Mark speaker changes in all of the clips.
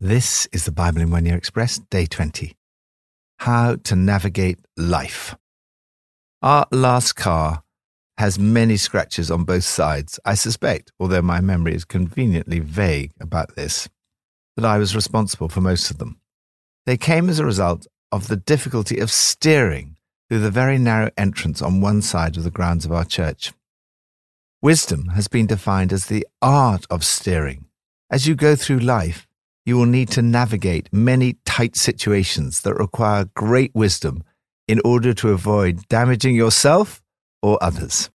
Speaker 1: This is the Bible in One Year Express, day 20. How to navigate life. Our last car has many scratches on both sides. I suspect, although my memory is conveniently vague about this, that I was responsible for most of them. They came as a result of the difficulty of steering through the very narrow entrance on one side of the grounds of our church. Wisdom has been defined as the art of steering. As you go through life, you will need to navigate many tight situations that require great wisdom in order to avoid damaging yourself or others.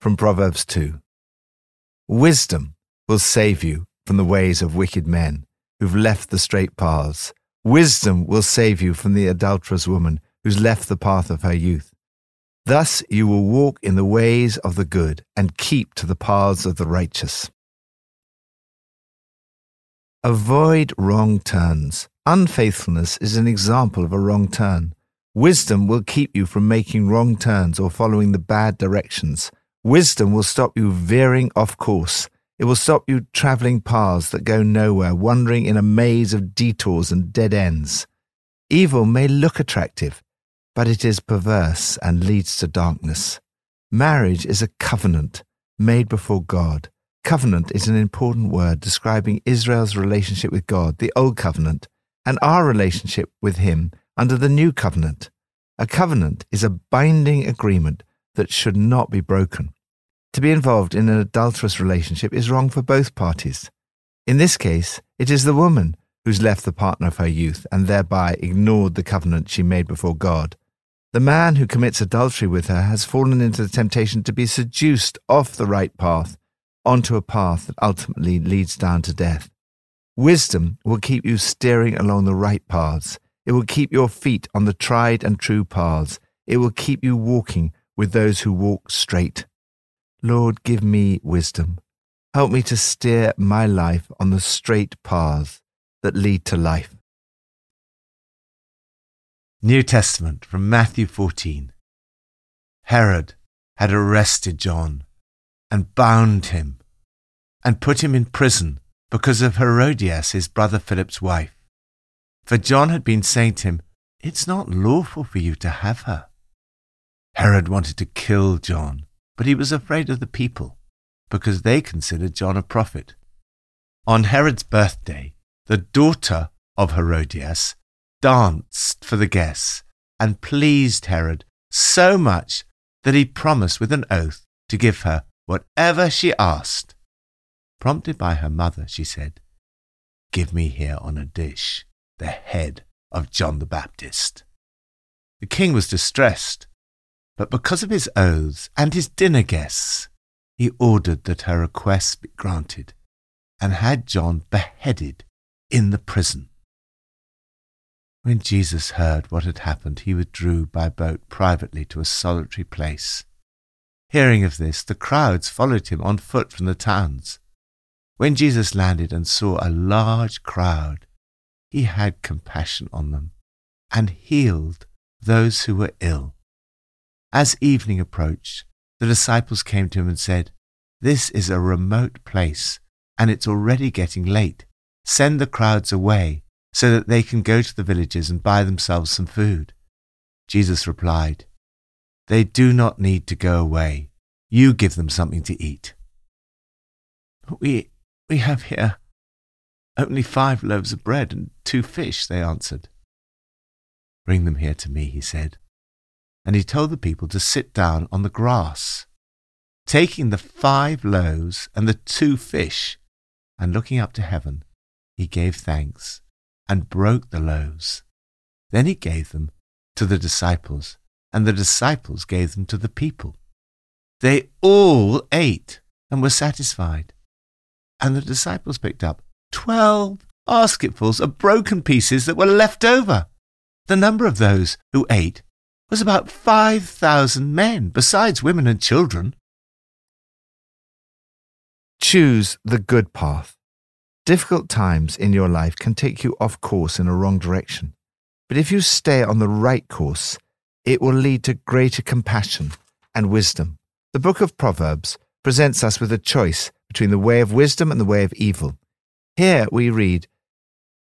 Speaker 1: From Proverbs 2 Wisdom will save you from the ways of wicked men who've left the straight paths. Wisdom will save you from the adulterous woman who's left the path of her youth. Thus you will walk in the ways of the good and keep to the paths of the righteous. Avoid wrong turns. Unfaithfulness is an example of a wrong turn. Wisdom will keep you from making wrong turns or following the bad directions. Wisdom will stop you veering off course. It will stop you traveling paths that go nowhere, wandering in a maze of detours and dead ends. Evil may look attractive, but it is perverse and leads to darkness. Marriage is a covenant made before God. Covenant is an important word describing Israel's relationship with God, the Old Covenant, and our relationship with Him under the New Covenant. A covenant is a binding agreement that should not be broken. To be involved in an adulterous relationship is wrong for both parties. In this case, it is the woman who's left the partner of her youth and thereby ignored the covenant she made before God. The man who commits adultery with her has fallen into the temptation to be seduced off the right path onto a path that ultimately leads down to death. Wisdom will keep you steering along the right paths. It will keep your feet on the tried and true paths. It will keep you walking with those who walk straight. Lord, give me wisdom. Help me to steer my life on the straight paths that lead to life.
Speaker 2: New Testament from Matthew 14. Herod had arrested John and bound him and put him in prison because of Herodias, his brother Philip's wife. For John had been saying to him, It's not lawful for you to have her. Herod wanted to kill John, but he was afraid of the people because they considered John a prophet. On Herod's birthday, the daughter of Herodias danced for the guests and pleased Herod so much that he promised with an oath to give her whatever she asked. Prompted by her mother, she said, Give me here on a dish the head of John the Baptist. The king was distressed, but because of his oaths and his dinner guests, he ordered that her request be granted and had John beheaded in the prison. When Jesus heard what had happened, he withdrew by boat privately to a solitary place Hearing of this, the crowds followed him on foot from the towns. When Jesus landed and saw a large crowd, he had compassion on them and healed those who were ill. As evening approached, the disciples came to him and said, This is a remote place, and it's already getting late. Send the crowds away so that they can go to the villages and buy themselves some food. Jesus replied, they do not need to go away. You give them something to eat.
Speaker 3: We, we have here only five loaves of bread and two fish, they answered.
Speaker 2: Bring them here to me, he said. And he told the people to sit down on the grass. Taking the five loaves and the two fish, and looking up to heaven, he gave thanks and broke the loaves. Then he gave them to the disciples and the disciples gave them to the people. They all ate and were satisfied. And the disciples picked up twelve basketfuls of broken pieces that were left over. The number of those who ate was about five thousand men, besides women and children.
Speaker 1: Choose the good path. Difficult times in your life can take you off course in a wrong direction. But if you stay on the right course, it will lead to greater compassion and wisdom. The book of Proverbs presents us with a choice between the way of wisdom and the way of evil. Here we read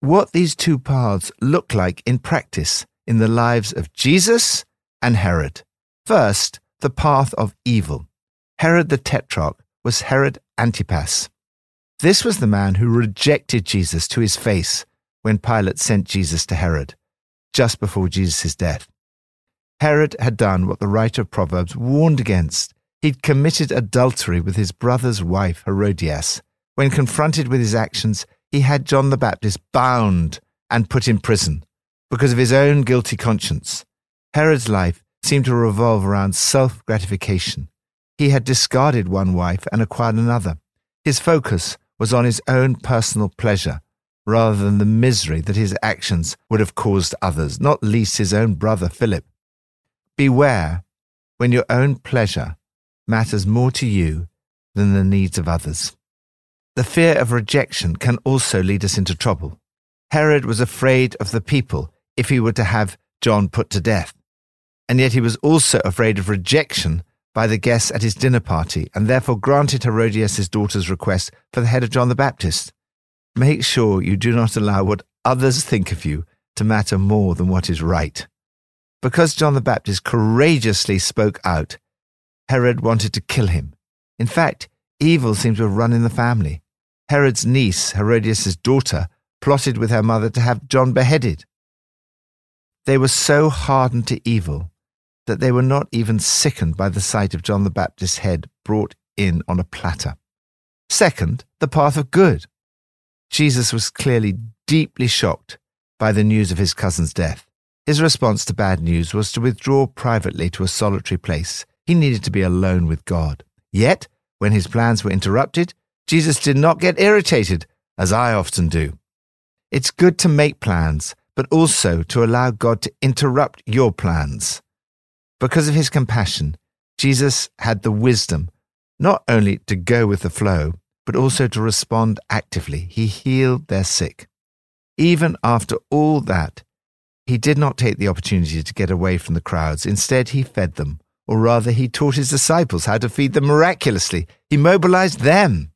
Speaker 1: what these two paths look like in practice in the lives of Jesus and Herod. First, the path of evil. Herod the Tetrarch was Herod Antipas. This was the man who rejected Jesus to his face when Pilate sent Jesus to Herod, just before Jesus' death. Herod had done what the writer of Proverbs warned against. He'd committed adultery with his brother's wife, Herodias. When confronted with his actions, he had John the Baptist bound and put in prison because of his own guilty conscience. Herod's life seemed to revolve around self gratification. He had discarded one wife and acquired another. His focus was on his own personal pleasure rather than the misery that his actions would have caused others, not least his own brother Philip. Beware when your own pleasure matters more to you than the needs of others. The fear of rejection can also lead us into trouble. Herod was afraid of the people if he were to have John put to death. And yet he was also afraid of rejection by the guests at his dinner party and therefore granted Herodias' daughter's request for the head of John the Baptist. Make sure you do not allow what others think of you to matter more than what is right. Because John the Baptist courageously spoke out, Herod wanted to kill him. In fact, evil seemed to have run in the family. Herod's niece, Herodias' daughter, plotted with her mother to have John beheaded. They were so hardened to evil that they were not even sickened by the sight of John the Baptist's head brought in on a platter. Second, the path of good. Jesus was clearly deeply shocked by the news of his cousin's death. His response to bad news was to withdraw privately to a solitary place. He needed to be alone with God. Yet, when his plans were interrupted, Jesus did not get irritated, as I often do. It's good to make plans, but also to allow God to interrupt your plans. Because of his compassion, Jesus had the wisdom not only to go with the flow, but also to respond actively. He healed their sick. Even after all that, he did not take the opportunity to get away from the crowds. Instead, he fed them, or rather, he taught his disciples how to feed them miraculously. He mobilized them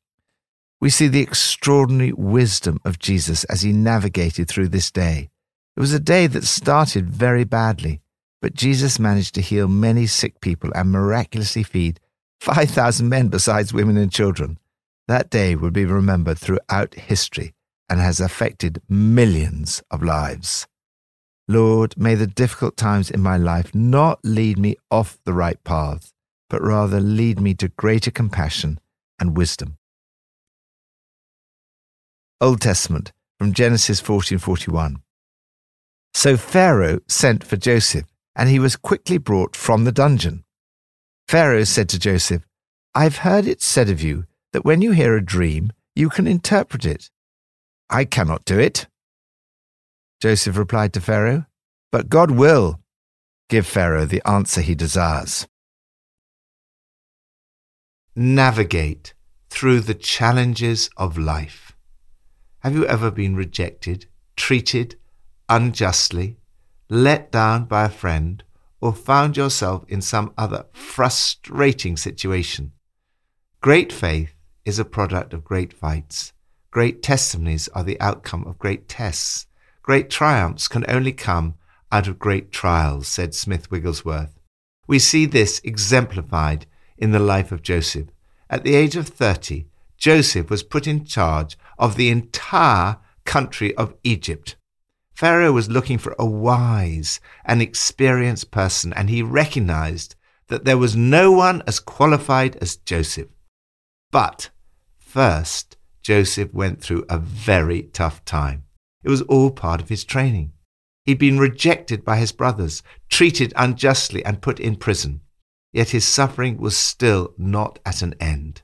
Speaker 1: we see the extraordinary wisdom of Jesus as he navigated through this day. It was a day that started very badly, but Jesus managed to heal many sick people and miraculously feed 5,000 men besides women and children. That day will be remembered throughout history and has affected millions of lives. Lord, may the difficult times in my life not lead me off the right path, but rather lead me to greater compassion and wisdom. Old Testament from Genesis 14:41. So Pharaoh sent for Joseph, and he was quickly brought from the dungeon. Pharaoh said to Joseph, I've heard it said of you that when you hear a dream, you can interpret it. I cannot do it. Joseph replied to Pharaoh, But God will give Pharaoh the answer he desires.
Speaker 4: Navigate through the challenges of life. Have you ever been rejected, treated unjustly, let down by a friend, or found yourself in some other frustrating situation? Great faith is a product of great fights. Great testimonies are the outcome of great tests. Great triumphs can only come out of great trials, said Smith Wigglesworth. We see this exemplified in the life of Joseph. At the age of 30, Joseph was put in charge of the entire country of Egypt. Pharaoh was looking for a wise and experienced person, and he recognized that there was no one as qualified as Joseph. But first, Joseph went through a very tough time. It was all part of his training. He'd been rejected by his brothers, treated unjustly, and put in prison. Yet his suffering was still not at an end.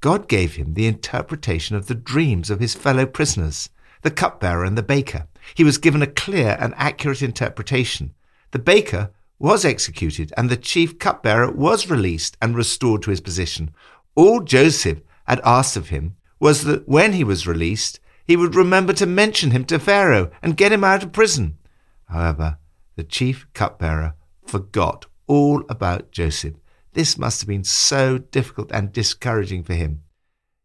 Speaker 4: God gave him the interpretation of the dreams of his fellow prisoners, the cupbearer and the baker. He was given a clear and accurate interpretation. The baker was executed, and the chief cupbearer was released and restored to his position. All Joseph had asked of him was that when he was released, he would remember to mention him to Pharaoh and get him out of prison. However, the chief cupbearer forgot all about Joseph this must have been so difficult and discouraging for him.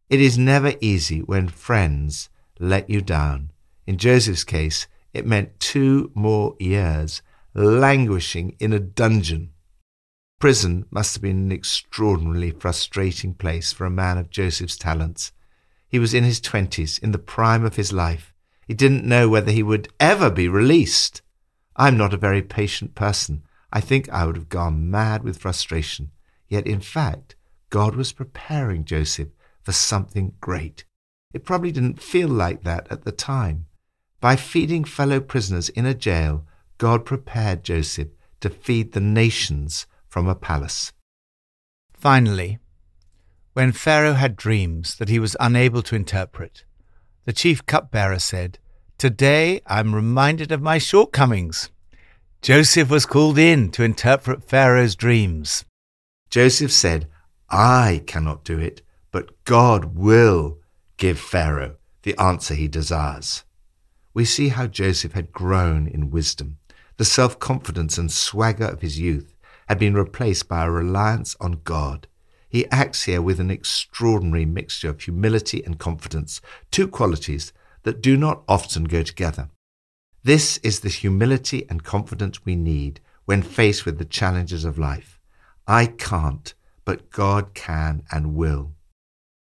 Speaker 4: It is never easy when friends
Speaker 1: let you down. In Joseph's case, it meant two more years languishing in a dungeon. Prison must have been an extraordinarily frustrating place for a man of Joseph's talents. He was in his twenties, in the prime of his life. He didn't know whether he would ever be released. I'm not a very patient person. I think I would have gone mad with frustration. Yet, in fact, God was preparing Joseph for something great. It probably didn't feel like that at the time. By feeding fellow prisoners in a jail, God prepared Joseph to feed the nations from a palace.
Speaker 5: Finally, when Pharaoh had dreams that he was unable to interpret, the chief cupbearer said, Today I'm reminded of my shortcomings. Joseph was called in to interpret Pharaoh's dreams.
Speaker 1: Joseph said, I cannot do it, but God will give Pharaoh the answer he desires. We see how Joseph had grown in wisdom. The self confidence and swagger of his youth had been replaced by a reliance on God. He acts here with an extraordinary mixture of humility and confidence, two qualities that do not often go together. This is the humility and confidence we need when faced with the challenges of life. I can't, but God can and will.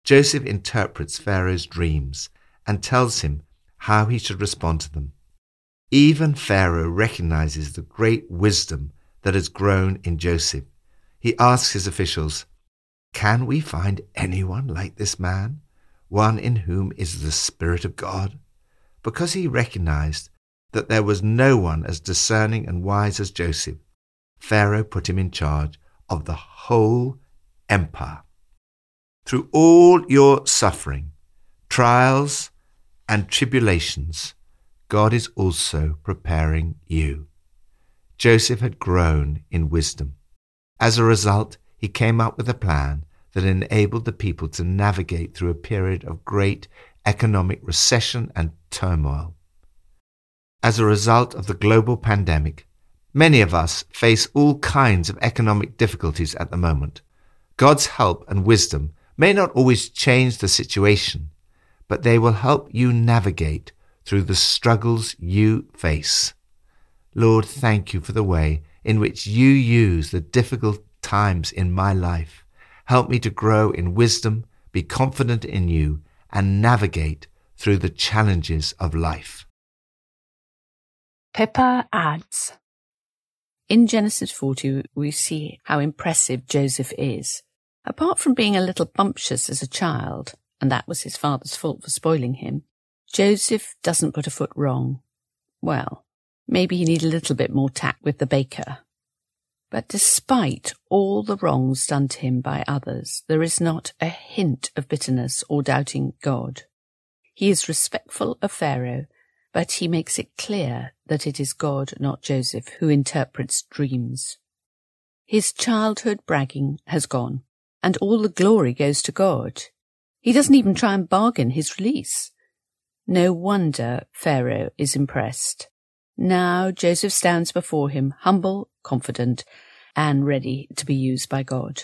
Speaker 1: Joseph interprets Pharaoh's dreams and tells him how he should respond to them. Even Pharaoh recognizes the great wisdom that has grown in Joseph. He asks his officials, Can we find anyone like this man, one in whom is the Spirit of God? Because he recognized that there was no one as discerning and wise as Joseph, Pharaoh put him in charge of the whole empire. Through all your suffering, trials, and tribulations, God is also preparing you. Joseph had grown in wisdom. As a result, he came up with a plan that enabled the people to navigate through a period of great economic recession and turmoil. As a result of the global pandemic, many of us face all kinds of economic difficulties at the moment. God's help and wisdom may not always change the situation, but they will help you navigate through the struggles you face. Lord, thank you for the way in which you use the difficult times in my life. Help me to grow in wisdom, be confident in you, and navigate through the challenges of life.
Speaker 6: Pippa adds In Genesis 40, we see how impressive Joseph is. Apart from being a little bumptious as a child, and that was his father's fault for spoiling him, Joseph doesn't put a foot wrong. Well, maybe he needed a little bit more tact with the baker. But despite all the wrongs done to him by others, there is not a hint of bitterness or doubting God. He is respectful of Pharaoh but he makes it clear that it is God, not Joseph, who interprets dreams. His childhood bragging has gone, and all the glory goes to God. He doesn't even try and bargain his release. No wonder Pharaoh is impressed. Now Joseph stands before him, humble, confident, and ready to be used by God.